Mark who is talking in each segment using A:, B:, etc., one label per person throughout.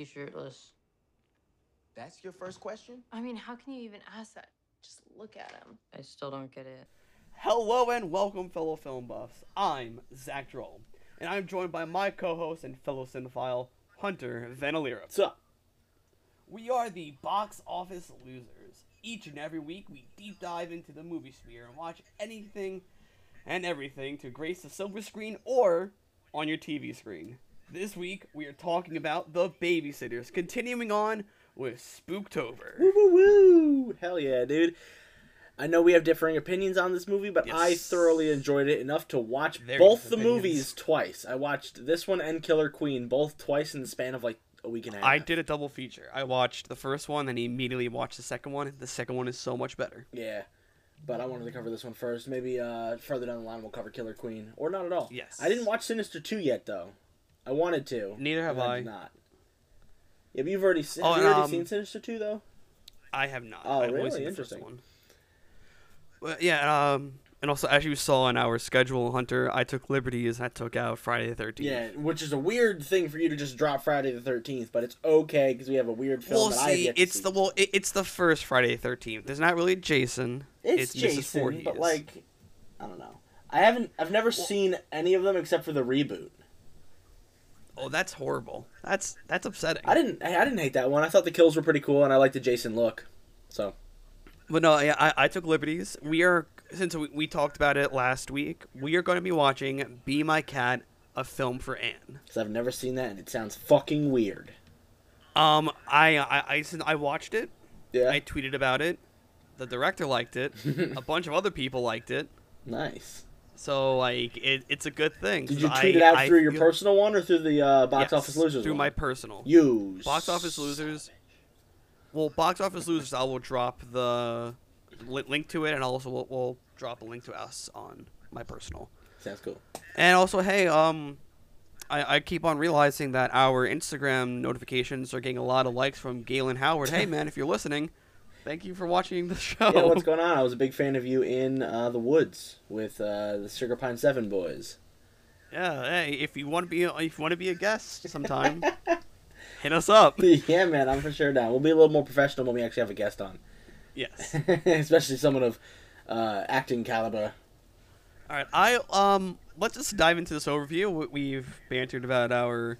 A: he shirtless?
B: That's your first question?
C: I mean, how can you even ask that? Just look at him.
A: I still don't get it.
D: Hello and welcome, fellow film buffs. I'm Zach Droll, and I'm joined by my co-host and fellow cinephile, Hunter Vanalira.
E: What's up?
D: We are the box office losers. Each and every week, we deep dive into the movie sphere and watch anything and everything to grace the silver screen or on your TV screen. This week, we are talking about The Babysitters, continuing on with Spooktober.
E: Woo woo woo! Hell yeah, dude. I know we have differing opinions on this movie, but I thoroughly enjoyed it enough to watch
D: Very
E: both the
D: different
E: movies twice. I watched this one and Killer Queen both twice in the span of like a week and a half.
D: I did a double feature. I watched the first one, then immediately watched the second one. The second one is so much better.
E: Yeah. But I wanted to cover this one first. Maybe uh, further down the line we'll cover Killer Queen. Or not at all.
D: Yes.
E: I didn't watch Sinister 2 yet, though. I wanted to.
D: Neither have I.
E: did not. Yeah, but you've already, se-
D: Oh,
E: have you already
D: um,
E: seen Sinister 2, though?
D: I have not.
E: Oh,
D: I've only
E: really?
D: seen the first
E: Interesting.
D: one. Well, yeah, um, and also as you saw in our schedule, Hunter, I took liberties. And I took out Friday the Thirteenth.
E: Yeah, which is a weird thing for you to just drop Friday the 13th, but it's okay because we have a weird film
D: Well,
E: that I have
D: see,
E: yet to
D: it's
E: see.
D: the well, it, it's the first Friday the Thirteenth. There's not really Jason.
E: It's,
D: Mrs.
E: Jason,
D: Voorhees.
E: but like, I don't know. I haven't. I've never seen any of them except for the reboot.
D: Oh, that's horrible. That's that's upsetting.
E: I didn't. I didn't hate that one. I thought the kills were pretty cool, and I liked the Jason look. So
D: But no, yeah, I, I took liberties. We are since we, we talked about it last week. We are going to be watching "Be My Cat," a film for Anne.
E: because I've never seen that, and it sounds fucking weird.
D: Um, I I I, I watched it.
E: Yeah.
D: I tweeted about it. The director liked it. a bunch of other people liked it.
E: nice.
D: So like it, it's a good thing.
E: Did you
D: I-
E: tweet it out
D: I
E: through your
D: feel-
E: personal one or through the uh, box
D: Yes,
E: office losers?
D: through
E: one?
D: my personal.
E: Use
D: Box Office Losers. Well, Box Office Losers, I will drop the li- link to it, and also we'll, we'll drop a link to us on my personal.
E: Sounds cool.
D: And also, hey, um, I, I keep on realizing that our Instagram notifications are getting a lot of likes from Galen Howard. hey, man, if you're listening, thank you for watching the show.
E: Yeah, what's going on? I was a big fan of you in uh, the woods with uh, the Sugar Pine Seven boys.
D: Yeah, hey, if you want to be, if you want to be a guest sometime, hit us up.
E: yeah, man, I'm for sure down. We'll be a little more professional when we actually have a guest on,
D: Yes.
E: especially someone of uh, acting caliber.
D: All right, I um, let's just dive into this overview. We- We've bantered about our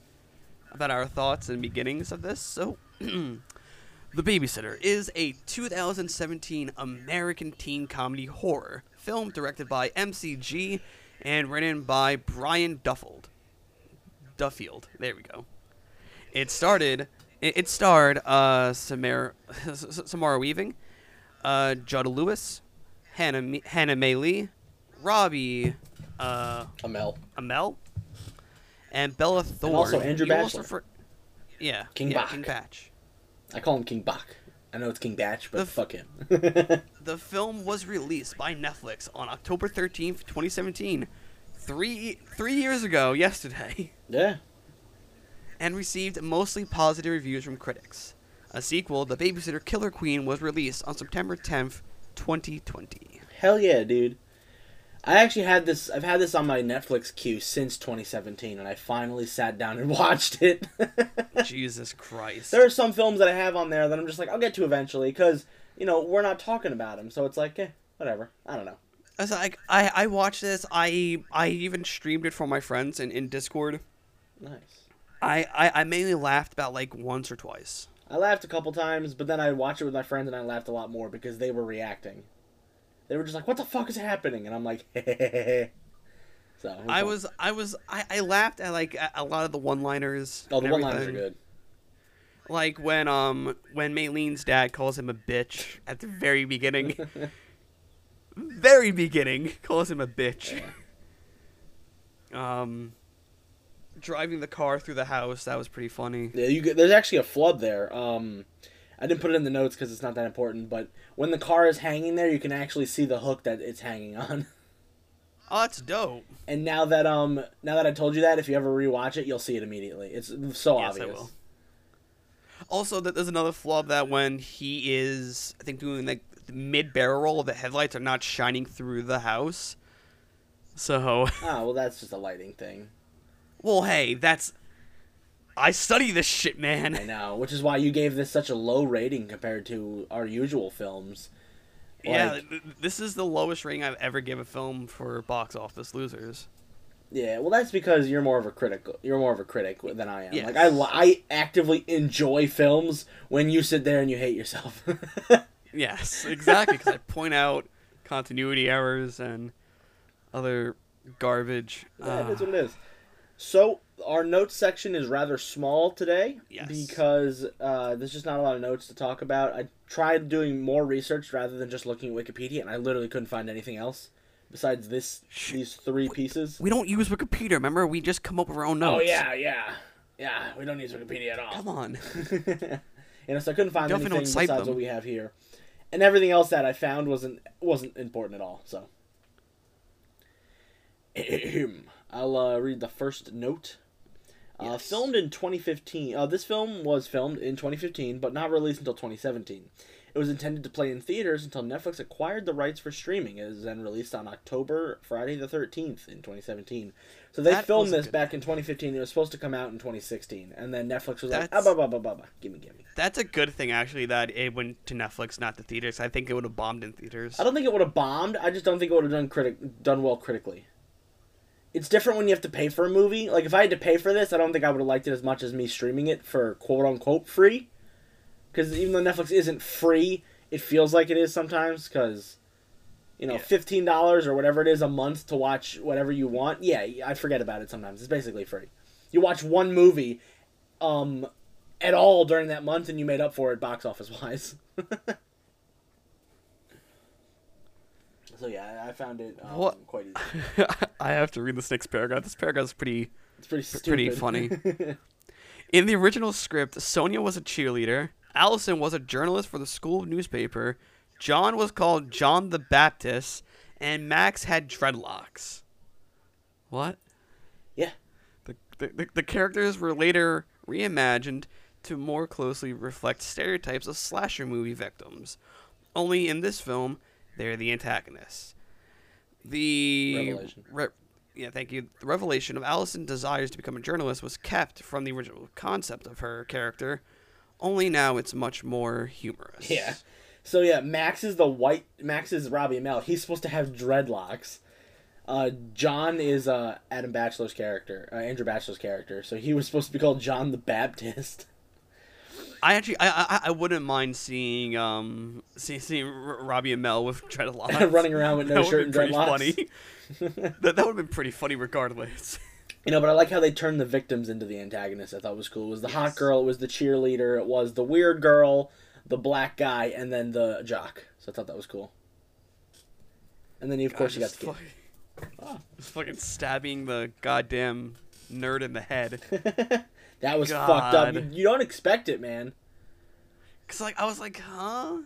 D: about our thoughts and beginnings of this. So, The Babysitter is a 2017 American teen comedy horror film directed by McG and written by Brian Duffield. Duffield. There we go. It started. It, it starred uh, Samara, Samara Weaving, uh, Judd Lewis, Hannah Hana Mae Lee, Robbie uh,
E: Amell.
D: Amell, and Bella Thorne.
E: also Andrew
D: You also
E: Bachelor.
D: refer- yeah,
E: King
D: yeah,
E: Bach.
D: King Batch.
E: I call him King Bach. I know it's King Batch, but
D: The f-
E: fuck him.
D: The film was released by Netflix on October 13th, 2017, three three years ago yesterday,
E: yeah.
D: and received mostly positive reviews from critics. A sequel, The Babysitter Killer Queen, was released on September 10th, 2020.
E: Hell yeah, dude. I actually had this. I've had this on my Netflix queue since 2017, and I finally sat down and watched it.
D: Jesus Christ.
E: there are some films that I have on there that I'm just like, I'll get to eventually, because you know we're not talking about them, so it's like, eh, whatever. I don't know.
D: I was like, I, I watched this. I I even streamed it for my friends in, in Discord.
E: Nice.
D: I, I, I mainly laughed about like once or twice.
E: I laughed a couple times, but then I watched it with my friends, and I laughed a lot more because they were reacting. They were just like, "What the fuck is happening?" And I'm like, So
D: I was I was I, I laughed at like a, lot of the one liners.
E: Oh, the one liners are good.
D: Like when um when Maylene's dad calls him a bitch at the very beginning. very beginning calls him a bitch. Um driving the car through the house, that was pretty funny.
E: Yeah, you get, there's actually a flood there. Um, I didn't put it in the notes because it's not that important. But when the car is hanging there, you can actually see the hook that it's hanging on.
D: Oh, that's dope.
E: And now that um now that I told you that, if you ever rewatch it, you'll see it immediately. It's so
D: Yes,
E: obvious.
D: I will. Also, that there's another flub that when he is, I think, doing like the mid barrel roll, the headlights are not shining through the house. So,
E: Ah, well, that's just a lighting thing.
D: well, hey, that's I study this shit, man.
E: I know, which is why you gave this such a low rating compared to our usual films.
D: yeah,
E: Like-
D: th- this is the lowest rating I've ever given a film for box office losers.
E: Yeah, well, that's because you're more of a critic. You're more of a critic than I am.
D: Yes.
E: Like I, I actively enjoy films when you sit there and you hate yourself.
D: Yes, exactly. Because I point out continuity errors and other garbage.
E: That is
D: Uh,
E: what it is. So our notes section is rather small today
D: Yes.
E: because uh, there's just not a lot of notes to talk about. I tried doing more research rather than just looking at Wikipedia, and I literally couldn't find anything else besides this
D: Sh-
E: these three pieces.
D: we don't use Wikipedia. Remember, we just come up with our own notes.
E: Oh yeah, yeah, yeah. We don't use Wikipedia at all.
D: Come on.
E: you know, so I couldn't find anything besides
D: them.
E: what we have here, and everything else that I found wasn't wasn't important at all. So, I'll uh, read the first note. Uh, filmed in 2015. Uh, this film was filmed in 2015, but not released until 2017. It was intended to play in theaters until Netflix acquired the rights for streaming. It was then released on October Friday the 13th in 2017. So they
D: That
E: filmed this back in 2015. It was supposed to come out in 2016, and then Netflix was like, ah,
D: That's-
E: bah, bah, bah, bah, bah. gimme, gimme.
D: That's a good thing, actually, that it went to Netflix, not the theaters. I think it would have bombed in theaters.
E: I don't think it would have bombed. I just don't think it would have done critic done well critically. It's different when you have to pay for a movie. Like if I had to pay for this, I don't think I would have liked it as much as me streaming it for quote unquote free. Because even though Netflix isn't free, it feels like it is sometimes. Because you know,
D: Yeah.
E: fifteen dollars or whatever it is a month to watch whatever you want. Yeah, I forget about it sometimes. It's basically free. You watch one movie, um, at all during that month, and you made up for it box office wise. so yeah, I- found it um,
D: What-
E: quite easy.
D: I have to read this next paragraph. This paragraph is pretty.
E: It's pretty stupid.
D: pretty funny. In the original script, Sonya was a cheerleader, Allison was a journalist for the school newspaper, John was called John the Baptist, and Max had dreadlocks. What?
E: Yeah.
D: The, the, the, the characters were later reimagined to more closely reflect stereotypes of slasher movie victims. Only in this film, they're the antagonists. The
E: Revelation.
D: Re- yeah, thank you. The revelation of Allison desires to become a journalist was kept from the original concept of her character. Only now it's much more humorous.
E: Yeah. So yeah, Max is the white. Max is Robbie Amell. He's supposed to have dreadlocks. Uh, John is uh, Adam Bachelor's character, uh, Andrew Bachelor's character. So he was supposed to be called John the Baptist.
D: I actually, I, I, I wouldn't mind seeing, um, seeing, seeing Robbie Amell with dreadlocks
E: Running around with no
D: that
E: shirt and
D: pretty
E: dreadlocks.
D: funny. that that would have been pretty funny, regardless.
E: You know, but I like how they turned the victims into the antagonists. I thought was cool. It was the hot girl, it was the cheerleader, it was the weird girl, the black guy, and then the jock. So I thought that was cool. And then of course you got the kid.
D: fucking, just fucking stabbing the goddamn nerd in the head.
E: That was fucked up. You, you don't expect it, man.
D: Cause like I was like, huh?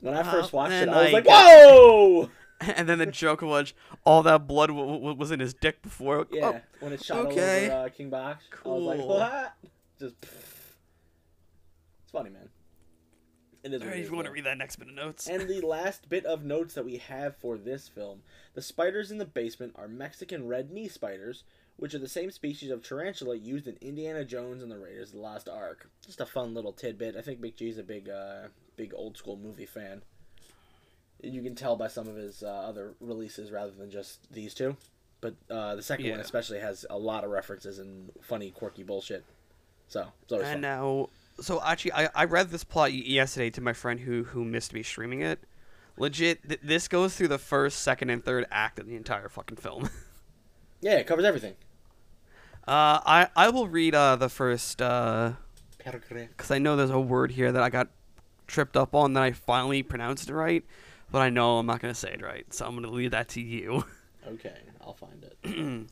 E: When I
D: Uh,
E: first watched it, I was
D: I
E: like, "Whoa!"
D: And then the joke was all that blood w- w- was in his dick before.
E: Yeah,
D: Oh,
E: when it shot
D: okay.
E: over uh, King Bach's, I was like, "What?" Just, it's funny, man. It is.
D: all if you want to read that next bit of notes.
E: And the last bit of notes that we have for this film the spiders in the basement are Mexican red knee spiders, which are the same species of tarantula used in Indiana Jones and the Raiders of the Lost Ark. Just a fun little tidbit. I think McG's a big, uh, big old school movie fan. You can tell by some of his uh, other releases rather than just these two. But uh, the second one especially has a lot of references and funny, quirky bullshit. So it's always
D: And
E: fun.
D: now, so actually, I, I read this plot yesterday to my friend who who missed me streaming it. Legit, th- this goes through the first, second, and third act of the entire fucking film.
E: yeah, it covers everything.
D: Uh, I I will read uh the first uh
E: Paragraph.
D: because I know there's a word here that I got tripped up on that I finally pronounced it right, but I know I'm not gonna say it right, so I'm gonna leave that to you.
E: Okay, I'll find it.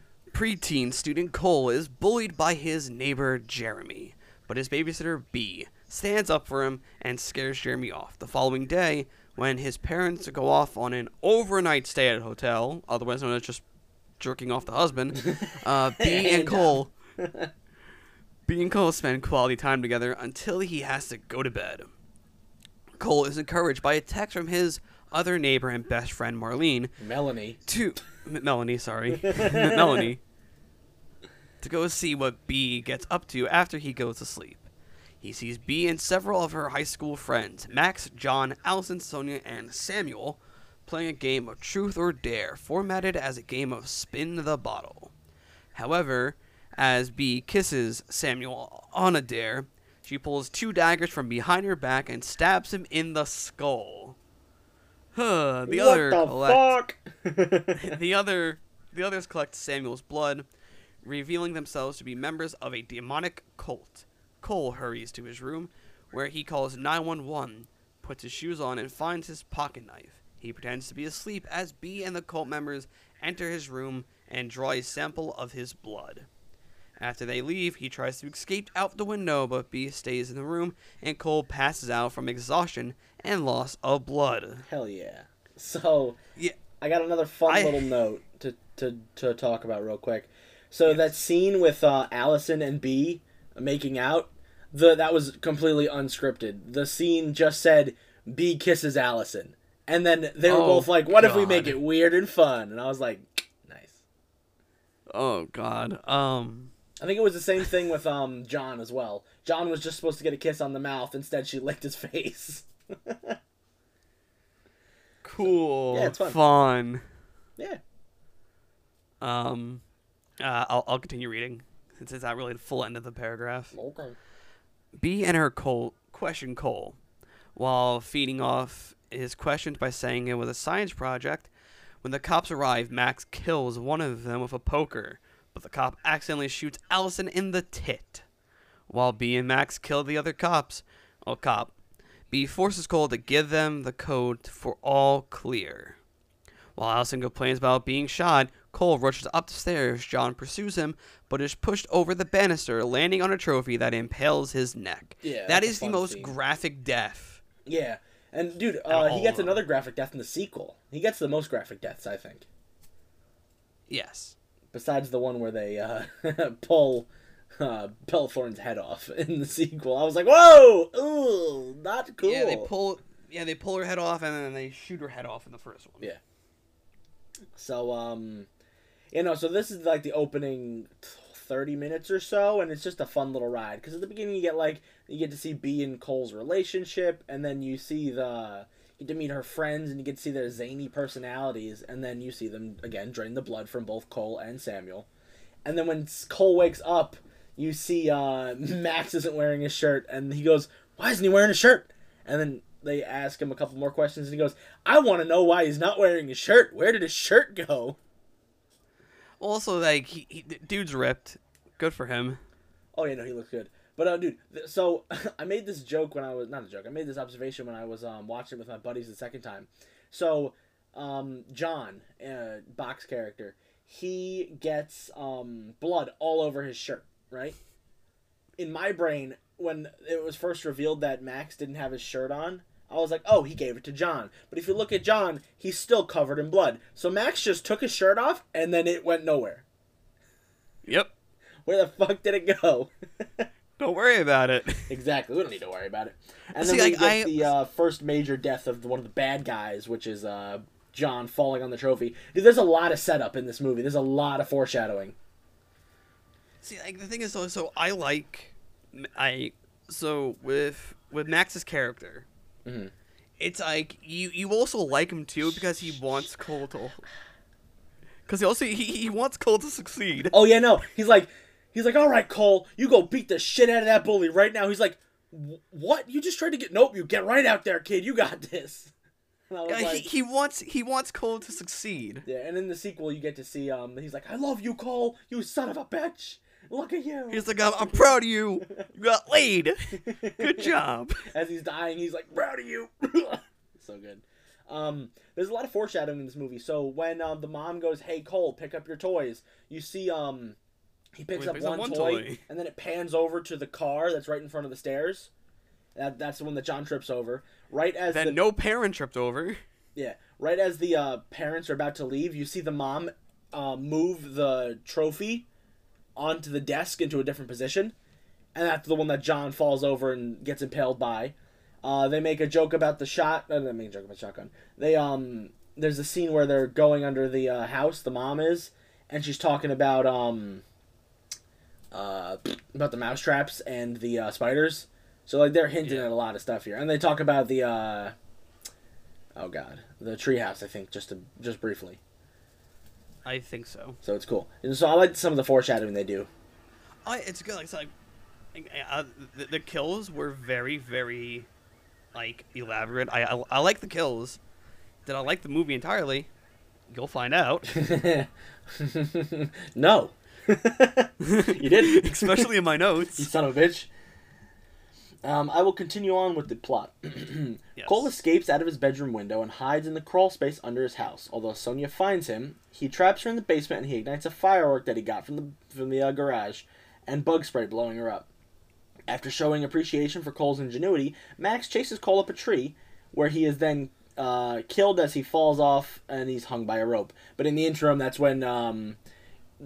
D: Preteen student Cole is bullied by his neighbor Jeremy, but his babysitter B stands up for him and scares Jeremy off. The following day, when his parents go off on an overnight stay at a hotel, otherwise known as just jerking off the husband, uh, B and
E: Hand
D: Cole, B and Cole spend quality time together until he has to go to bed. Cole is encouraged by a text from his other neighbor and best friend Marlene
E: Melanie.
D: to M- Melanie, sorry, M- Melanie, to go see what B gets up to after he goes to sleep. He sees B and several of her high school friends, Max, John, Allison, Sonya, and Samuel, playing a game of Truth or Dare, formatted as a game of Spin the Bottle. However, as B kisses Samuel on a dare, she pulls two daggers from behind her back and stabs him in the skull. Huh, the
E: what
D: other
E: the
D: collect-
E: fuck?
D: the other the others collect Samuel's blood, revealing themselves to be members of a demonic cult. Cole hurries to his room, where he calls 911, puts his shoes on, and finds his pocket knife. He pretends to be asleep as B and the cult members enter his room and draw a sample of his blood. After they leave, he tries to escape out the window, but B stays in the room, and Cole passes out from exhaustion and loss of blood.
E: Hell yeah. So
D: Yeah.
E: I got another fun
D: I-
E: little note to, to, to talk about real quick. So that scene with uh, Allison and B making out, the that was completely unscripted. The scene just said B kisses Allison, and then they were
D: Oh,
E: both like, "What if we make it weird and fun?" And I was like, "Nice."
D: Oh God. Um.
E: I think it was the same thing with um John as well. John was just supposed to get a kiss on the mouth. Instead, she licked his face.
D: Cool.
E: Yeah, it's fun.
D: Fun.
E: yeah.
D: Um, uh, I'll, I'll continue reading since it's not really the full end of the paragraph.
E: Okay.
D: B and her Cole question Cole, while feeding off his questioned by saying it was a science project. When the cops arrive, Max kills one of them with a poker, but the cop accidentally shoots Allison in the tit. While B and Max kill the other cops, oh cop, B forces Cole to give them the code for all clear. While Allison complains about being shot, Cole rushes up the stairs. John pursues him, but is pushed over the banister, landing on a trophy that impales his neck.
E: Yeah, that's
D: the most
E: scene.
D: graphic death.
E: Yeah. And dude, uh, he gets another graphic death in the sequel. He gets the most graphic deaths, I think.
D: Yes.
E: Besides the one where they uh, pull uh, Bella Thorne's head off in the sequel. I was like, whoa, ooh, not cool.
D: Yeah, they pull. Yeah, they pull her head off, and then they shoot her head off in the first one.
E: Yeah. So, um, you know, so this is like the opening thirty minutes or so, and it's just a fun little ride. Because at the beginning, you get like you get to see B and Cole's relationship, and then you see the you get to meet her friends, and you get to see their zany personalities, and then you see them again drain the blood from both Cole and Samuel. And then when Cole wakes up, you see uh, Max isn't wearing his shirt, and he goes, "Why isn't he wearing a shirt?" And then they ask him a couple more questions, and he goes, "I want to know why he's not wearing his shirt. Where did his shirt go?"
D: Also, like, he, he, dude's ripped. Good for him.
E: Oh yeah, no, he looks good. But uh, dude, th- so I made this joke when I was not a joke. I made this observation when I was um, watching it with my buddies the second time. So, um, John, uh, box character, he gets um, blood all over his shirt. Right. In my brain, when it was first revealed that Max didn't have his shirt on, I was like, oh, he gave it to John. But if you look at John, he's still covered in blood. So Max just took his shirt off, and then it went nowhere.
D: Yep.
E: Where the fuck did it go?
D: Don't worry about it.
E: Exactly. We don't need to worry about it. And
D: See,
E: then we
D: like,
E: get
D: I-
E: the uh, first major death of one of the bad guys, which is uh, John falling on the trophy. Dude, there's a lot of setup in this movie. There's a lot of foreshadowing.
D: See, like the thing is, so I like, I so with with Max's character,
E: Mhm.
D: it's like you you also like him too because he wants Cole to, because he also he, he wants Cole to succeed.
E: Oh yeah, no. He's like, he's like, all right, Cole, you go beat the shit out of that bully right now. He's like, what? You just tried to get? Nope. You get right out there, kid. You got this. And I was
D: Yeah,
E: like,
D: he, he wants he wants Cole to succeed.
E: yeah. And in the sequel, you get to see um, he's like, I love you, Cole. You son of a bitch. Look at you.
D: He's like, I'm, I'm proud of you. You got laid. Good job.
E: As he's dying, he's like, proud of you. so good. Um, there's a lot of foreshadowing in this movie. So when um, the mom goes, "Hey Cole, pick up your toys," you see um, he picks
D: He
E: up
D: picks up
E: one,
D: one
E: toy,
D: toy.
E: and then it pans over to the car that's right in front of the stairs. That, that's the one that John trips over. Right as
D: Then
E: the,
D: no parent tripped over.
E: yeah, right as the uh, parents are about to leave, you see the mom uh, move the trophy onto the desk into a different position, and that's the one that John falls over and gets impaled by. Uh, they make a joke about the shot. Uh, they make a joke about shotgun. They um, there's a scene where they're going under the uh, house. The mom is, and she's talking about um, uh, about the mouse traps and the uh, spiders. So like they're hinting
D: Yeah.
E: at a lot of stuff here, and they talk about the uh, oh god, the treehouse. I think just to, just briefly.
D: I think so.
E: So it's cool. And so I like some of the foreshadowing they do.
D: I it's good. Like, it's like uh, the, the kills were very very like elaborate. I, I I like the kills. Did I like the movie entirely? You'll find out.
E: no, you didn't.
D: Especially in my notes.
E: you
D: notes.
E: son of a bitch. Um, I will continue on with the plot.
D: Yes.
E: Cole escapes out of his bedroom window and hides in the crawl space under his house. Although Sonya finds him, he traps her in the basement and he ignites a firework that he got from the from the uh, garage, and bug spray blowing her up. After showing appreciation for Cole's ingenuity, Max chases Cole up a tree, where he is then uh, killed as he falls off and he's hung by a rope. But in the interim, that's when um,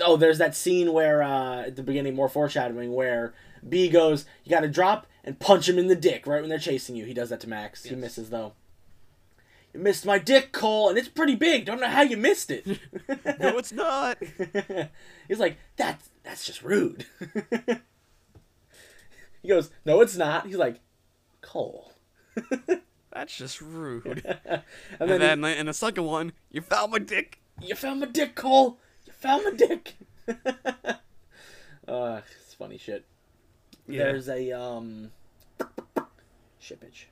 E: oh, there's that scene where uh, at the beginning, more foreshadowing, where B goes, "You got to drop and punch him in the dick right when they're chasing you." He does that to Max. He misses though. You missed my dick, Cole, and it's pretty big. Don't know how you missed it.
D: no, it's not.
E: He's like, that's that's just rude. he goes, no, it's not. He's like, Cole.
D: That's just rude.
E: and
D: And
E: then,
D: then in the second one, you found my dick.
E: you found my dick, Cole. You found my dick. uh, it's funny shit.
D: Yeah.
E: There's a um, shit, bitch.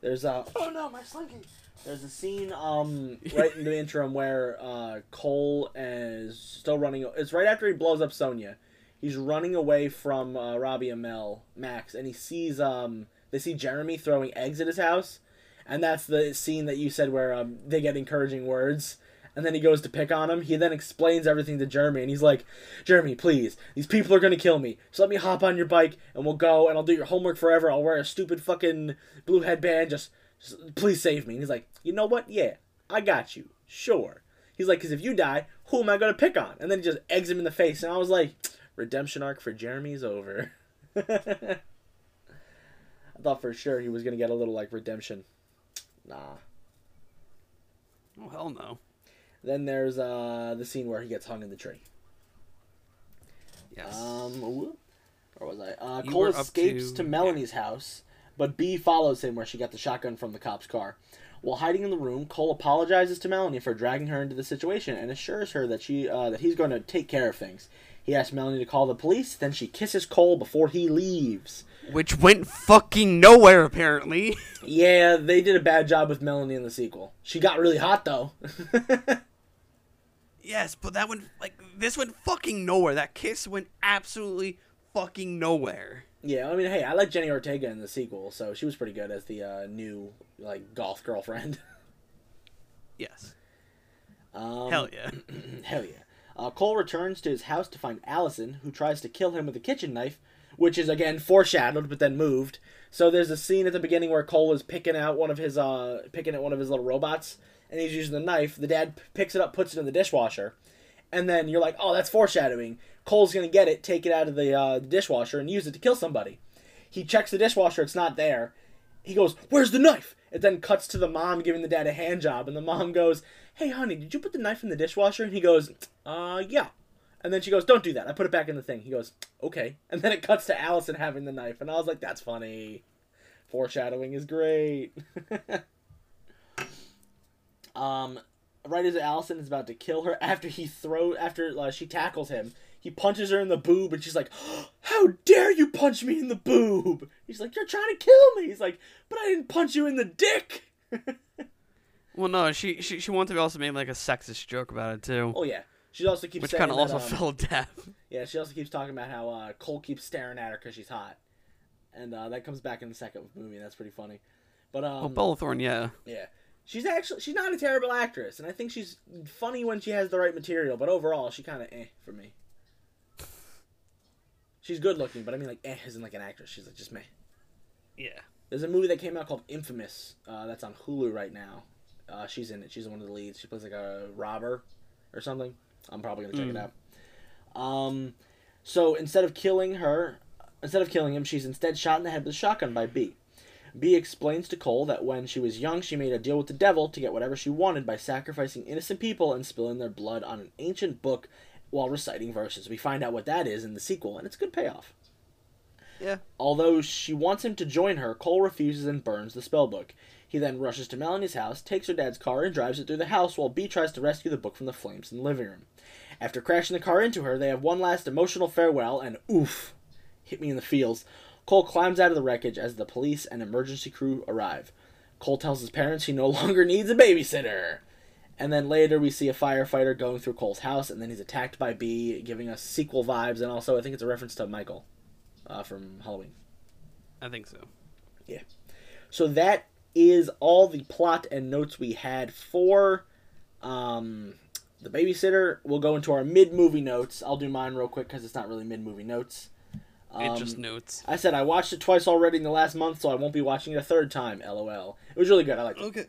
E: There's a oh no, my slinky. There's a scene um right in the interim where uh Cole is still running. It's right after he blows up Sonya. He's running away from uh, Robbie Amell Max, and he sees um they see Jeremy throwing eggs at his house, and that's the scene that you said where um they get encouraging words. And then he goes to pick on him. He then explains everything to Jeremy, and he's like, "Jeremy, please, these people are gonna kill me. Just let me hop on your bike, and we'll go, and I'll do your homework forever. I'll wear a stupid fucking blue headband. Just, just please save me." And he's like, "You know what? Yeah, I got you. Sure." He's like, "Cause if you die, who am I gonna pick on?" And then he just eggs him in the face, and I was like, "Redemption arc for Jeremy's over." I thought for sure he was gonna get a little like redemption. Nah.
D: Oh hell no.
E: Then there's uh the scene where he gets hung in the tree.
D: Yes.
E: Um, where was I? Uh, Cole escapes
D: to-
E: to, Melanie's house, but B follows him where she got the shotgun from the cop's car. While hiding in the room, Cole apologizes to Melanie for dragging her into the situation and assures her that she uh, that he's going to take care of things. He asks Melanie to call the police, then she kisses Cole before he leaves.
D: Which went fucking nowhere apparently.
E: Yeah, they did a bad job with Melanie in the sequel. She got really hot though.
D: yes, but that went like this went fucking nowhere. That kiss went absolutely fucking nowhere.
E: yeah, I mean, hey, I like Jenna Ortega in the sequel, so she was pretty good as the uh, new like goth girlfriend.
D: Yes.
E: Um,
D: Hell yeah.
E: Hell yeah. Uh, Cole returns to his house to find Allison, who tries to kill him with a kitchen knife, which is again foreshadowed but then moved. So there's a scene at the beginning where Cole is picking out one of his uh picking at one of his little robots, and he's using the knife. The dad p- picks it up, puts it in the dishwasher, and then you're like, oh, that's foreshadowing. Cole's gonna get it, take it out of the uh, dishwasher, and use it to kill somebody. He checks the dishwasher; it's not there. He goes, "Where's the knife?" It then cuts to the mom giving the dad a hand job, and the mom goes, "Hey, honey, did you put the knife in the dishwasher?" And he goes, "Uh, yeah." And then she goes, "Don't do that. I put it back in the thing." He goes, "Okay." And then it cuts to Allison having the knife, and I was like, "That's funny." Foreshadowing is great. um, right as Allison is about to kill her, after he throw, after uh, she tackles him, he punches her in the boob, and she's like, "How dare you punch me in the boob?" He's like, "You're trying to kill me." He's like, "But I didn't punch you in the dick."
D: Well, no, she she she wanted to also make like a sexist joke about it too,
E: Oh yeah. She also keeps
D: which kind of also
E: um,
D: fell deaf.
E: Yeah, she also keeps talking about how uh, Cole keeps staring at her because she's hot, and uh, that comes back in the second movie. And that's pretty funny. But um,
D: Oh, Bella Thorne, yeah.
E: yeah, she's actually she's not a terrible actress, and I think she's funny when she has the right material. But overall, she kind of eh for me. She's good looking, but I mean like eh isn't like an actress. She's like just meh.
D: Yeah.
E: There's a movie that came out called Infamous. Uh, that's on Hulu right now. Uh, she's in it. She's one of the leads. She plays like a robber or something. I'm probably gonna check it
D: Mm.
E: out. Um, so instead of killing her, instead of killing him, she's instead shot in the head with a shotgun by B. B explains to Cole that when she was young, she made a deal with the devil to get whatever she wanted by sacrificing innocent people and spilling their blood on an ancient book while reciting verses. We find out what that is in the sequel, and it's a good payoff.
D: Yeah.
E: Although she wants him to join her, Cole refuses and burns the spellbook. He then rushes to Melanie's house, takes her dad's car, and drives it through the house while B tries to rescue the book from the flames in the living room. After crashing the car into her, they have one last emotional farewell, and oof, hit me in the feels. Cole climbs out of the wreckage as the police and emergency crew arrive. Cole tells his parents he no longer needs a babysitter. And then later we see a firefighter going through Cole's house, and then he's attacked by B, giving us sequel vibes, and also I think it's a reference to Michael uh, from Halloween.
D: I think so. Yeah.
E: So that is all the plot and notes we had for um, the babysitter. We'll go into our mid movie notes. I'll do mine real quick because it's not really mid movie notes.
D: It
E: Um,
D: just notes.
E: I said I watched it twice already in the last month, so I won't be watching it a third time. LOL. It was really good. I liked it.
D: Okay.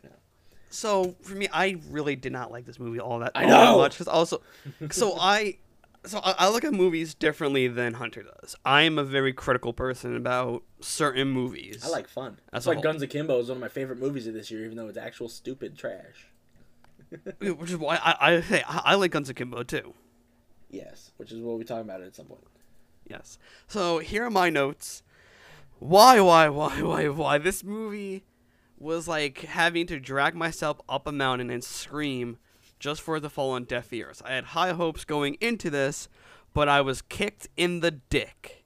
D: So for me, I really did not like this movie all that, much.
E: I
D: all that
E: know!
D: much. 'cause also, so I, so I, I look at movies differently than Hunter does. I am a very critical person about certain movies.
E: I like fun. That's why. Guns Akimbo is one of my favorite movies of this year, even though it's actual stupid trash.
D: which is why I I, hey, I, I like Guns Akimbo too.
E: Yes, which is what we'll be talking about at some point.
D: Yes. So here are my notes. Why, why, why, why, why? This movie was like having to drag myself up a mountain and scream just for it to fall on deaf ears. I had high hopes going into this, but I was kicked in the dick.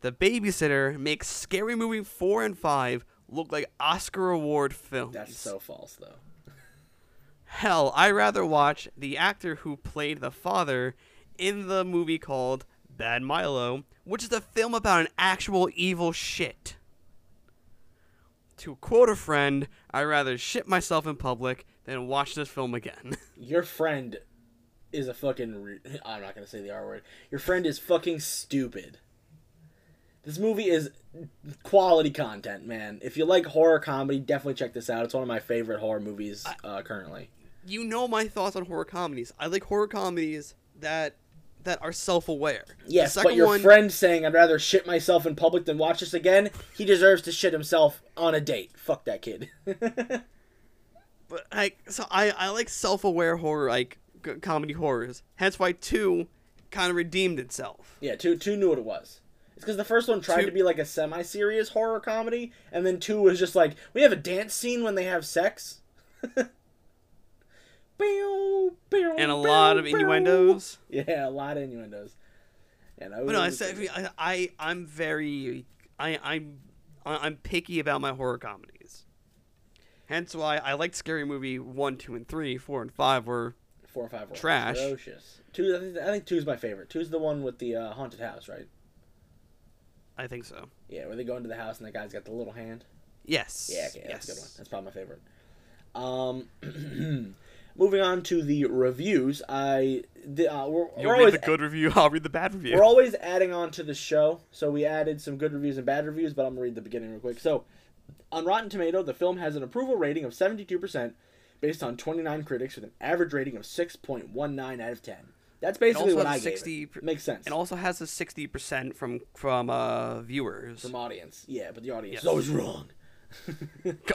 D: The Babysitter makes Scary Movie 4 and 5 look like Oscar Award films.
E: That's so false, though.
D: Hell, I rather watch the actor who played the father in the movie called Bad Milo, which is a film about an actual evil shit. To quote a friend, I'd rather shit myself in public than watch this film again.
E: Your friend is a fucking. Re- I'm not gonna say the R word. Your friend is fucking stupid. This movie is quality content, man. If you like horror comedy, definitely check this out. It's one of my favorite horror movies uh, currently.
D: you know my thoughts on horror comedies. I like horror comedies that that are self-aware.
E: Yes, but your
D: one-
E: friend saying I'd rather shit myself in public than watch this again, he deserves to shit himself on a date. Fuck that kid.
D: But like, so I I like self-aware horror, like comedy horrors. Hence why two kind of redeemed itself.
E: yeah, two two knew what it was. It's because the first one tried
D: Two-
E: to be like a semi-serious horror comedy, and then two was just like we have a dance scene when they have sex.
D: and a lot of innuendos.
E: Yeah, a lot of innuendos. And I
D: But no, I said I, I'm very I I'm I'm picky about my horror comedies. Hence why I liked Scary Movie one, two, and three. Four and five were
E: four or five were
D: trash.
E: atrocious. Two, I think, I think two's my favorite. Two's the one with the uh, haunted house, right?
D: I think so.
E: Yeah, where they go into the house and the guy's got the little hand.
D: Yes.
E: Yeah, okay, that's a good one. That's probably my favorite. Um, moving on to the reviews, I the, uh, we're,
D: You'll
E: we're
D: read
E: always
D: the good review. I'll read the bad review.
E: we're always adding on to the show, so we added some good reviews and bad reviews, but I'm gonna read the beginning real quick. So, on Rotten Tomato, the film has an approval rating of 72% based on 29 critics with an average rating of 6.19 out of 10. That's basically what
D: I
E: I
D: a
E: gave
D: 60
E: it. Makes sense.
D: It also has a sixty percent from from uh viewers.
E: From audience, yeah, but the audience
D: Yes.
E: is always wrong.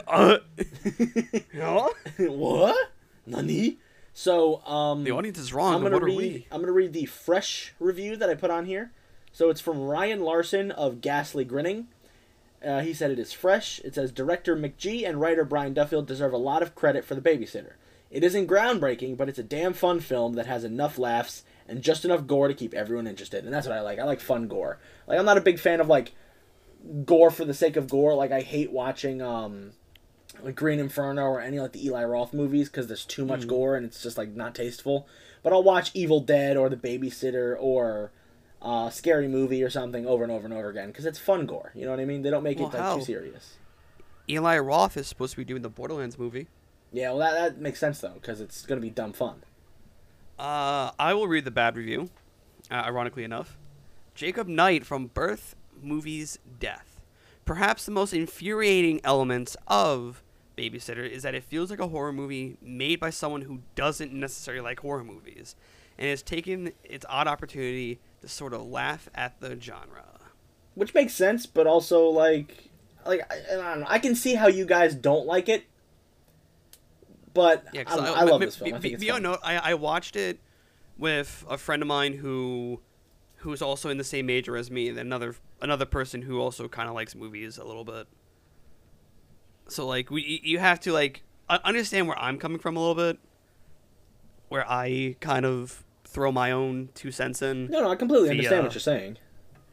D: Uh, huh?
E: what? Nani? So, um,
D: the audience is wrong.
E: I'm gonna
D: what
E: read.
D: are we?
E: I'm gonna read the fresh review that I put on here. So it's from Ryan Larson of Ghastly Grinning. Uh, he said it is fresh. It says director McG and writer Brian Duffield deserve a lot of credit for The Babysitter. It isn't groundbreaking, but it's a damn fun film that has enough laughs and just enough gore to keep everyone interested. And that's what I like. I like fun gore. Like I'm not a big fan of like gore for the sake of gore. Like I hate watching um like Green Inferno or any like the Eli Roth movies because there's too much gore and it's just like not tasteful. But I'll watch Evil Dead or The Babysitter or uh, Scary Movie or something over and over and over again because it's fun gore. You know what I mean? They don't make
D: Well,
E: it like
D: how?
E: too serious.
D: Eli Roth is supposed to be doing the Borderlands movie.
E: Yeah, well that, that makes sense though because it's gonna be dumb fun.
D: Uh, I will read the bad review. Uh, ironically enough, Jacob Knight from Birth Movies Death. Perhaps the most infuriating elements of Babysitter is that it feels like a horror movie made by someone who doesn't necessarily like horror movies, and has taken its odd opportunity to sort of laugh at the genre.
E: which makes sense, but also like, like I, I don't know. I can see how you guys don't like it, but
D: Yeah,
E: I, I love this film. I think it's fun.
D: note, I, I watched it with a friend of mine who who's also in the same major as me, and another another person who also kind of likes movies a little bit. So like we you have to like understand where I'm coming from a little bit, where I kind of throw my own two cents in
E: No, no, I completely
D: The,
E: understand what you're saying.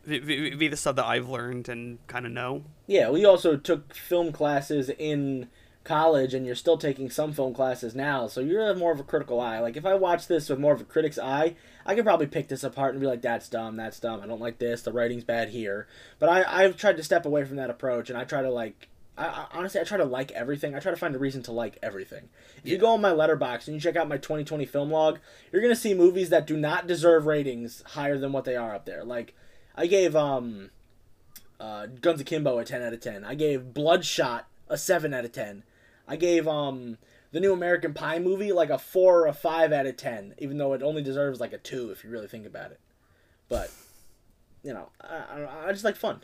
D: via the stuff that I've learned and kind of know.
E: Yeah, we also took film classes in college, and you're still taking some film classes now, so you're more of a critical eye. Like, if I watch this with more of a critic's eye, I could probably pick this apart and be like, that's dumb, that's dumb, I don't like this, the writing's bad here. But I, I've tried to step away from that approach, and I try to, like, I, I, honestly, I try to like everything. I try to find a reason to like everything. If you go on my Letterboxd and you check out my 2020 film log, you're gonna see movies that do not deserve ratings higher than what they are up there. Like, I gave um, uh, Guns Akimbo a 10 out of 10. I gave Bloodshot a 7 out of 10. I gave um the new American Pie movie like a 4 or a 5 out of 10, even though it only deserves like a 2 if you really think about it. But you know, I, I, I just like fun.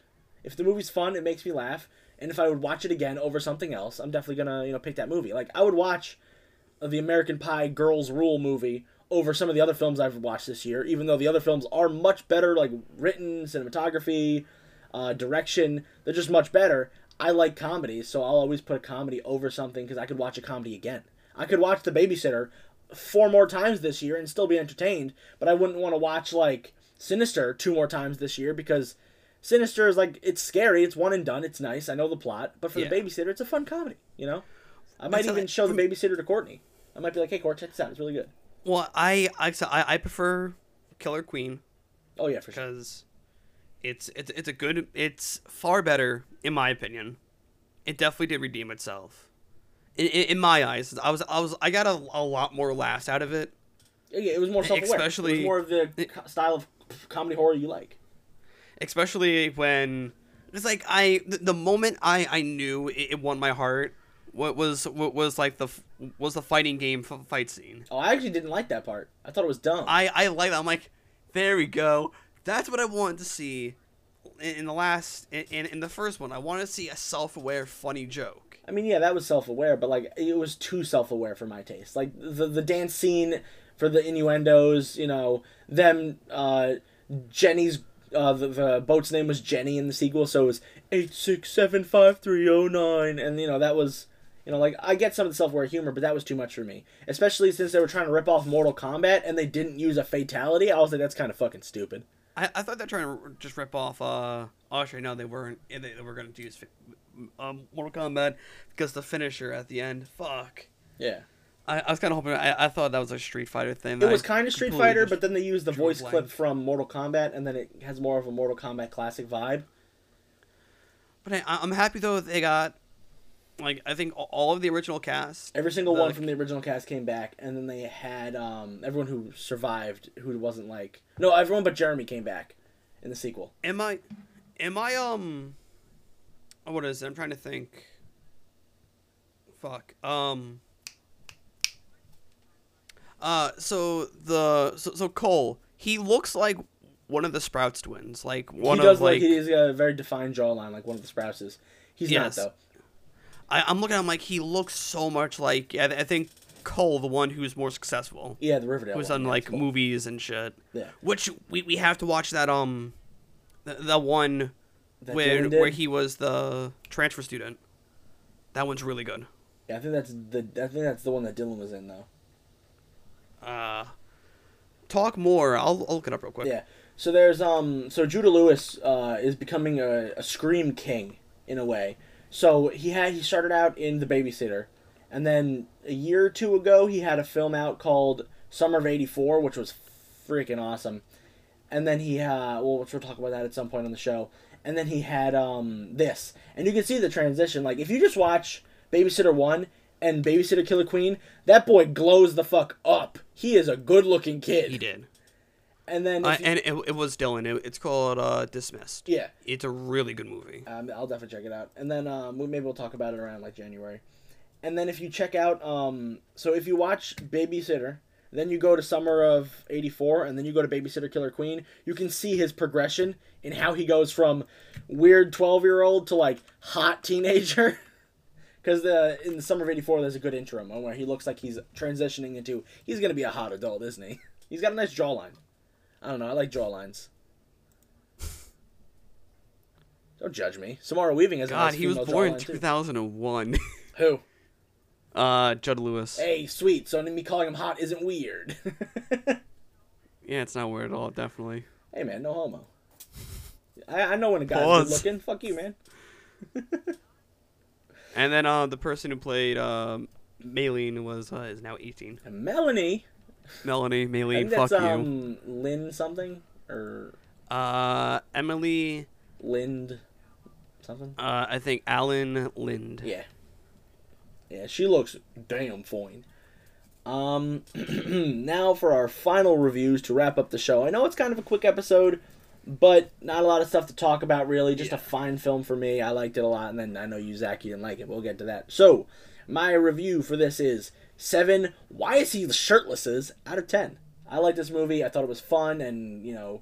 E: If the movie's fun, it makes me laugh, and if I would watch it again over something else, I'm definitely gonna you know pick that movie. Like I would watch the American Pie Girls Rule movie over some of the other films I've watched this year, even though the other films are much better, like written, cinematography, uh, direction. They're just much better. I like comedies, so I'll always put a comedy over something because I could watch a comedy again. I could watch The Babysitter four more times this year and still be entertained, but I wouldn't want to watch like Sinister two more times this year because Sinister is like it's scary, it's one and done, it's nice, I know the plot, but for
D: Yeah.
E: the babysitter, it's a fun comedy, you know. I might
D: a-
E: even show the babysitter to Courtney. I might be like, "Hey, Court, check this out. It's really good."
D: Well, I I I, I prefer Killer Queen
E: Oh yeah, for sure.
D: because it's it's it's a good it's far better in my opinion. It definitely did redeem itself. In, in, in my eyes, I was I was I got a, a lot more laughs out of it.
E: Yeah, it was more self-aware. it
D: especially-
E: was more of the co- style of comedy horror you like.
D: Especially when it's like I the, the moment I I knew it, it won my heart. What was what was like the was the fighting game f- fight scene.
E: Oh, I actually didn't like that part. I thought it was dumb.
D: I I like that. I'm like, there we go. That's what I wanted to see in, the last in, in the first one. I wanted to see a self-aware funny joke.
E: I mean, yeah, that was self-aware, but like it was too self-aware for my taste. Like the the dance scene for the innuendos, you know, them uh Jenny's uh the, the boat's name was Jenny in the sequel, so it was 8675309 and you know, that was you know, like I get some of the self-aware humor, but that was too much for me. Especially since they were trying to rip off Mortal Kombat and they didn't use a fatality. I was like that's kind of fucking stupid.
D: I, I thought they're trying to just rip off. uh Oh, actually, no, they weren't. They, they were going to use um Mortal Kombat because the finisher at the end. Fuck.
E: Yeah.
D: I, I was kind of hoping. I, I thought that was a Street Fighter thing.
E: It was kind of Street Fighter, but then they used the voice
D: blank.
E: clip from Mortal Kombat, and then it has more of a Mortal Kombat classic vibe.
D: But I, I'm happy though they got like I think all of the original cast.
E: Every single
D: The-
E: one from the original cast came back, and then they had um, everyone who survived, who wasn't like no, everyone but Jeremy came back in the sequel.
D: Am I? Am I? Um. oh, What is it? I'm trying to think. Fuck. Um. Uh. So the so, so Cole. He looks like one of the Sprouse twins. Like one
E: he does
D: of like.
E: like he's got a very defined jawline, like one of the Sprouse is. He's
D: Yes.
E: not though.
D: I, I'm looking at him like he looks so much like. I, I think Cole, the one who's more successful,
E: Yeah, the Riverdale.
D: who's
E: one,
D: done like movies and shit.
E: Yeah.
D: Which we, we have to watch that um, the, the one
E: That
D: where where he was the transfer student. That one's really good.
E: Yeah, I think that's the. I think that's the one that Dylan was in though.
D: Uh, talk more. I'll, I'll look it up real quick.
E: Yeah. So there's um so Judah Lewis uh is becoming a, a scream king in a way. So he had he started out in The Babysitter, and then a year or two ago he had a film out called Summer of '84, which was freaking awesome. And then he uh well we'll talk about that at some point on the show. And then he had um this, and you can see the transition. Like if you just watch Babysitter One and Babysitter Killer Queen, that boy glows the fuck up. He is a good looking kid.
D: He did.
E: And then
D: Uh,
E: you-
D: and it, it was Dylan. It, it's called uh, Dismissed.
E: yeah.
D: It's a really good movie.
E: Um, I'll definitely check it out, and then um, we- maybe we'll talk about it around like January. And then if you check out, um, so if you watch Babysitter, then you go to Summer of '84, and then you go to Babysitter Killer Queen, you can see his progression in how he goes from weird twelve-year-old to like hot teenager. Because the in the summer of '84, there's a good intro moment where he looks like he's transitioning into he's gonna be a hot adult, isn't he? He's got a nice jawline. I don't know. I like jawlines. Don't judge me. Samara Weaving has a
D: God,
E: nice
D: he was born in
E: jawline, too.
D: 2001.
E: Who?
D: uh, Judd Lewis.
E: Hey, sweet. So me calling him hot isn't weird.
D: Yeah, it's not weird at all. Definitely.
E: hey, man, no homo. I, I know when a guy's
D: Pause.
E: good looking. Fuck you, man.
D: And then uh, the person who played uh, Maylene was uh, is now 18.
E: And Melanie.
D: Melanie, Maylene, fuck you.
E: um Lynn something or
D: Uh, Emily,
E: Lind something.
D: uh, I think Alyn Lind.
E: Yeah. Yeah, she looks damn fine. Um, now for our final reviews to wrap up the show. I know it's kind of a quick episode, but not a lot of stuff to talk about really. Just a fine film for me. I liked it a lot, and then I know you, Zach, you didn't like it. We'll get to that. So, my review for this is seven. Why is he shirtlesses out of ten? I like this movie. I thought it was fun and you know,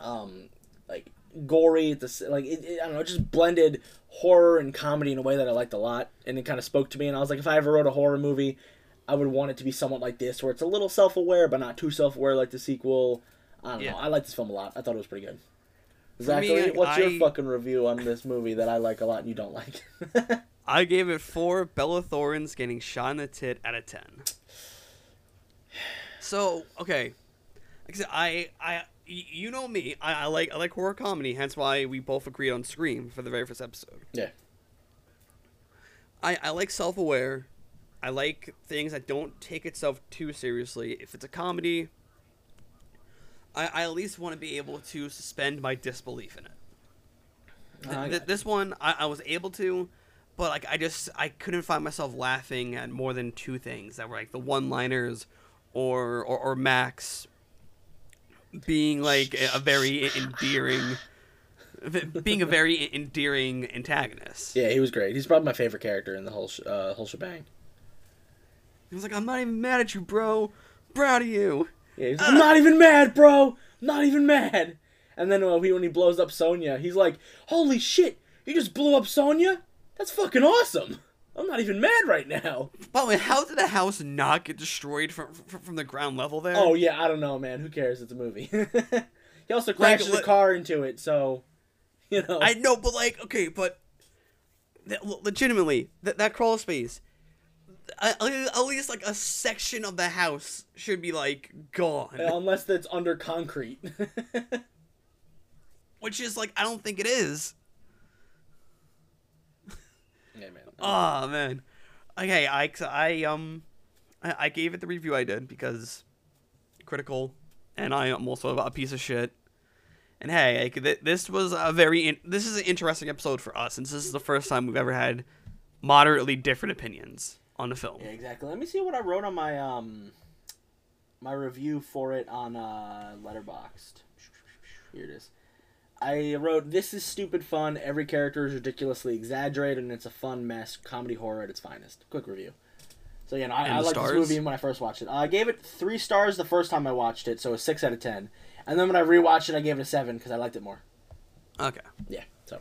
E: um, like gory. The like it, it, I don't know, it just blended horror and comedy in a way that I liked a lot, and it kind of spoke to me. And I was like, if I ever wrote a horror movie, I would want it to be somewhat like this, where it's a little self-aware but not too self-aware like the sequel. I don't
D: Yeah.
E: know. I like this film a lot. I thought it was pretty good.
D: For me,
E: Zachary,
D: like,
E: what's your
D: I-
E: fucking review on this movie that I like a lot and you don't like?
D: I gave it four Bella Thornes getting shot in the tit out of ten. So okay, like I said, I I you know me, I, I like I like horror comedy. Hence why we both agreed on Scream for the very first episode.
E: Yeah.
D: I I like self aware. I like things that don't take itself too seriously. If it's a comedy, I, I at least want to be able to suspend my disbelief in it. Th- th- this one I, I was able to but like i just i couldn't find myself laughing at more than two things that were like the one liners or, or or max being like a, a very endearing being a very endearing antagonist
E: yeah, he was great. He's probably my favorite character in the whole sh- uh, whole shebang.
D: he was like i'm not even mad at you bro proud of you
E: Yeah, he's like, I'm not even mad, bro. Not even mad. And then uh, he, when he blows up Sonya, he's like, "Holy shit! You just blew up Sonya? That's fucking awesome! I'm not even mad right now."
D: by the way how did the house not get destroyed from from, from the ground level there
E: Oh yeah, I don't know, man. Who cares? It's a movie. he also crashes a
D: le-
E: car into it, so you know.
D: I know, but like, okay, but legitimately, that that crawl space, at, at least like a section of the house should be like gone,
E: Unless that's under concrete.
D: which is like I don't think it is.
E: yeah, man.
D: Oh man, okay, I I um, I, I gave it the review I did because critical, and I am also a piece of shit. And hey, like, th- this was a very in- this is an interesting episode for us since this is the first time we've ever had moderately different opinions on the film.
E: Yeah, exactly. Let me see what I wrote on my um my review for it on uh Letterboxd. Here it is. I wrote this is stupid fun. Every character is ridiculously exaggerated, and it's a fun mess. Comedy horror at its finest. Quick review. So yeah, no, I, I liked
D: stars?
E: this movie when I first watched it. I gave it three stars the first time I watched it, so a six out of ten. And then when I rewatched it, I gave it a seven because I liked it more.
D: Okay.
E: Yeah. So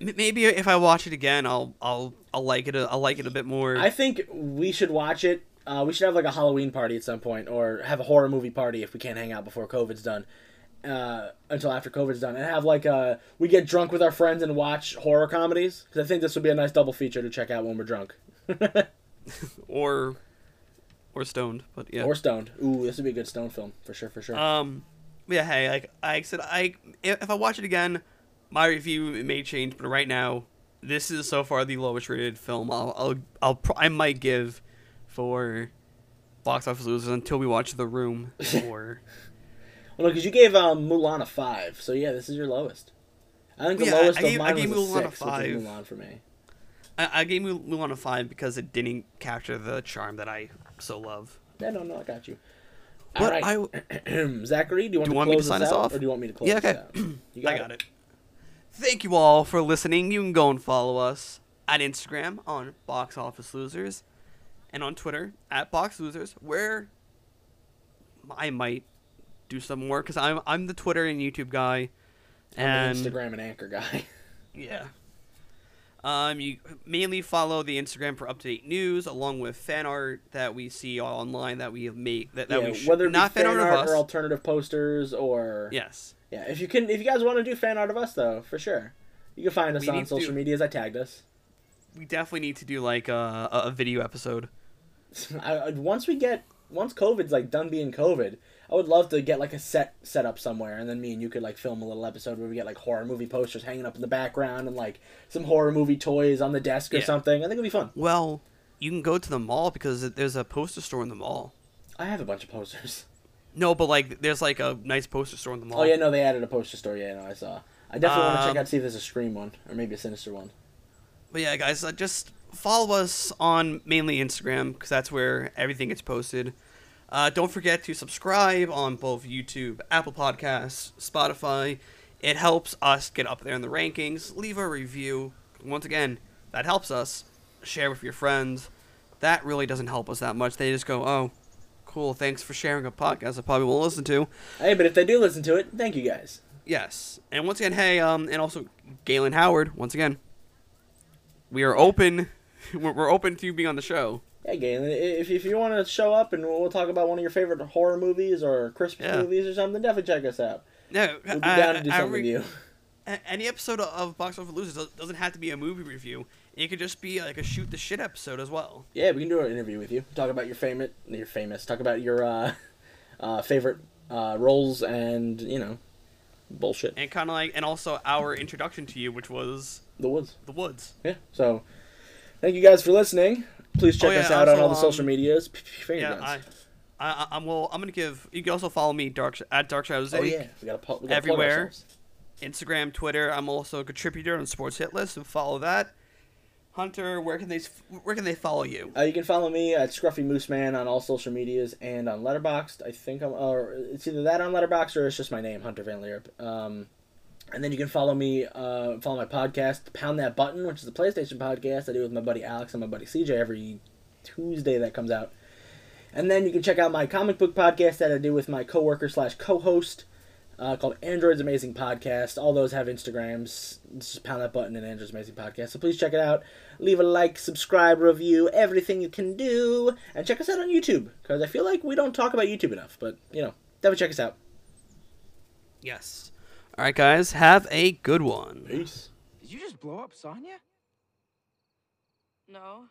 D: Maybe if I watch it again, I'll I'll I'll like it. A, I'll like it a bit more.
E: I think we should watch it. Uh, we should have like a Halloween party at some point, or have a horror movie party if we can't hang out before COVID's done. Uh, until after COVID's done, and have like a we get drunk with our friends and watch horror comedies because I think this would be a nice double feature to check out when we're drunk.
D: or or stoned, but yeah.
E: Or stoned. Ooh, this would be a good stone film for sure, for sure.
D: um, yeah. Hey, like I said, I if if I watch it again, my review may change, but right now, this is so far the lowest rated film I'll I'll, I'll I might give for box office losers until we watch The Room or
E: well, because you gave um, Mulan a five, so yeah, this is your lowest. I think the
D: Yeah,
E: lowest
D: I
E: of
D: gave- I gave
E: was
D: Mulan a
E: six, which
D: five.
E: is Mulan for me.
D: I, I gave Mulan a five because it didn't capture the charm that I so love.
E: Yeah, no, no, I got you.
D: But
E: All right,
D: I
E: Zachary, do you want
D: Do
E: to
D: want me to sign
E: this
D: us
E: out,
D: off?
E: or do you want me to close
D: Yeah,
E: this
D: okay.
E: out? You
D: I got it. Thank you all for listening. You can go and follow us at Instagram on Box Office Losers and on Twitter at Box Losers, where I might do some more because I'm I'm the Twitter and YouTube guy, and
E: an Instagram and Anchor guy.
D: yeah. Um, you mainly follow the Instagram for up to date news, along with fan art that we see online that we have made that, that
E: yeah,
D: we sh-
E: whether it
D: not
E: fan art,
D: of
E: or alternative posters or
D: yes,
E: yeah. If you can, if you guys want to do fan art of us though, for sure, you can find us
D: We
E: on social
D: do-
E: medias. I tagged us.
D: we definitely need to do like a, a video episode.
E: I- once we get once COVID's like done being COVID, I would love to get like a set set up somewhere, and then me and you could like film a little episode where we get like horror movie posters hanging up in the background and like some horror movie toys on the desk or
D: Yeah.
E: something. I think it'd be fun.
D: Well, you can go to the mall because there's a poster store in the mall.
E: I have a bunch of posters.
D: No, but like there's like a nice poster store in the mall.
E: Oh yeah, no, they added a poster store. Yeah, no, I saw. I definitely want to check
D: Um,
E: out see if there's a Scream one or maybe a Sinister one.
D: But yeah, guys, uh, just follow us on mainly Instagram because that's where everything gets posted. Uh, don't forget to subscribe on both YouTube, Apple Podcasts, Spotify. It helps us get up there in the rankings. Leave a review. Once again, that helps us. Share with your friends. That really doesn't help us that much. They just go, "Oh, cool. Thanks for sharing a podcast I probably won't listen to."
E: Hey, but if they do listen to it, thank you guys.
D: Yes, and once again, hey, um, and also Galen Howard. Once again, we are open. We're, we're open to you being on the show.
E: Hey, Galen, if, if you want to show up and we'll talk about one of your favorite horror movies or Christmas
D: Yeah.
E: movies or something, definitely check us out.
D: No,
E: We'll be
D: uh,
E: down to do something
D: every-
E: with you.
D: Any episode of Box Office Losers doesn't have to be a movie review. It could just be like a shoot the shit episode as well.
E: Yeah, we can do an interview with you. Talk about your famous, your famous. Talk about your uh, uh, favorite uh, roles and you know, bullshit.
D: And kind of like, and also our introduction to you, which was
E: The woods.
D: the woods.
E: Yeah. So, thank you guys for listening. Please check
D: Oh, yeah,
E: us out on all the social
D: um,
E: medias. P- Finger
D: Yeah. I, I, I'm well. I'm gonna give. You can also follow me, Dark at Dark Shadows.
E: oh yeah, we gotta, pu- we gotta
D: Everywhere. Instagram, Twitter. I'm also a contributor on Sports Hit List, so follow that. Hunter, where can they where can they follow you?
E: Uh, you can follow me at Scruffy Moose Man on all social medias and on Letterboxd. I think I'm, or it's either that on Letterboxd or it's just my name, Hunter Van Leerp. Um, and then you can follow me, uh, follow my podcast, Pound That Button, which is a PlayStation podcast I do with my buddy Alex and my buddy CJ every Tuesday that comes out. And then you can check out my comic book podcast that I do with my coworker slash co-host uh, called Android's Amazing Podcast. All those have Instagrams. Just pound that button and Android's Amazing Podcast. So please check it out. Leave a like, subscribe, review, everything you can do, and check us out on YouTube because I feel like we don't talk about YouTube enough. But you know, definitely check us out.
D: Yes. All right, guys. Have a good one.
E: Peace.
B: Did you just blow up Sonya?
A: No.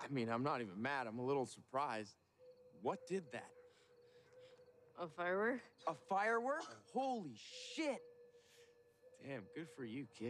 B: I mean, I'm not even mad. I'm a little surprised. What did that?
A: A firework?
B: A firework? Holy shit! Damn, good for you, kid.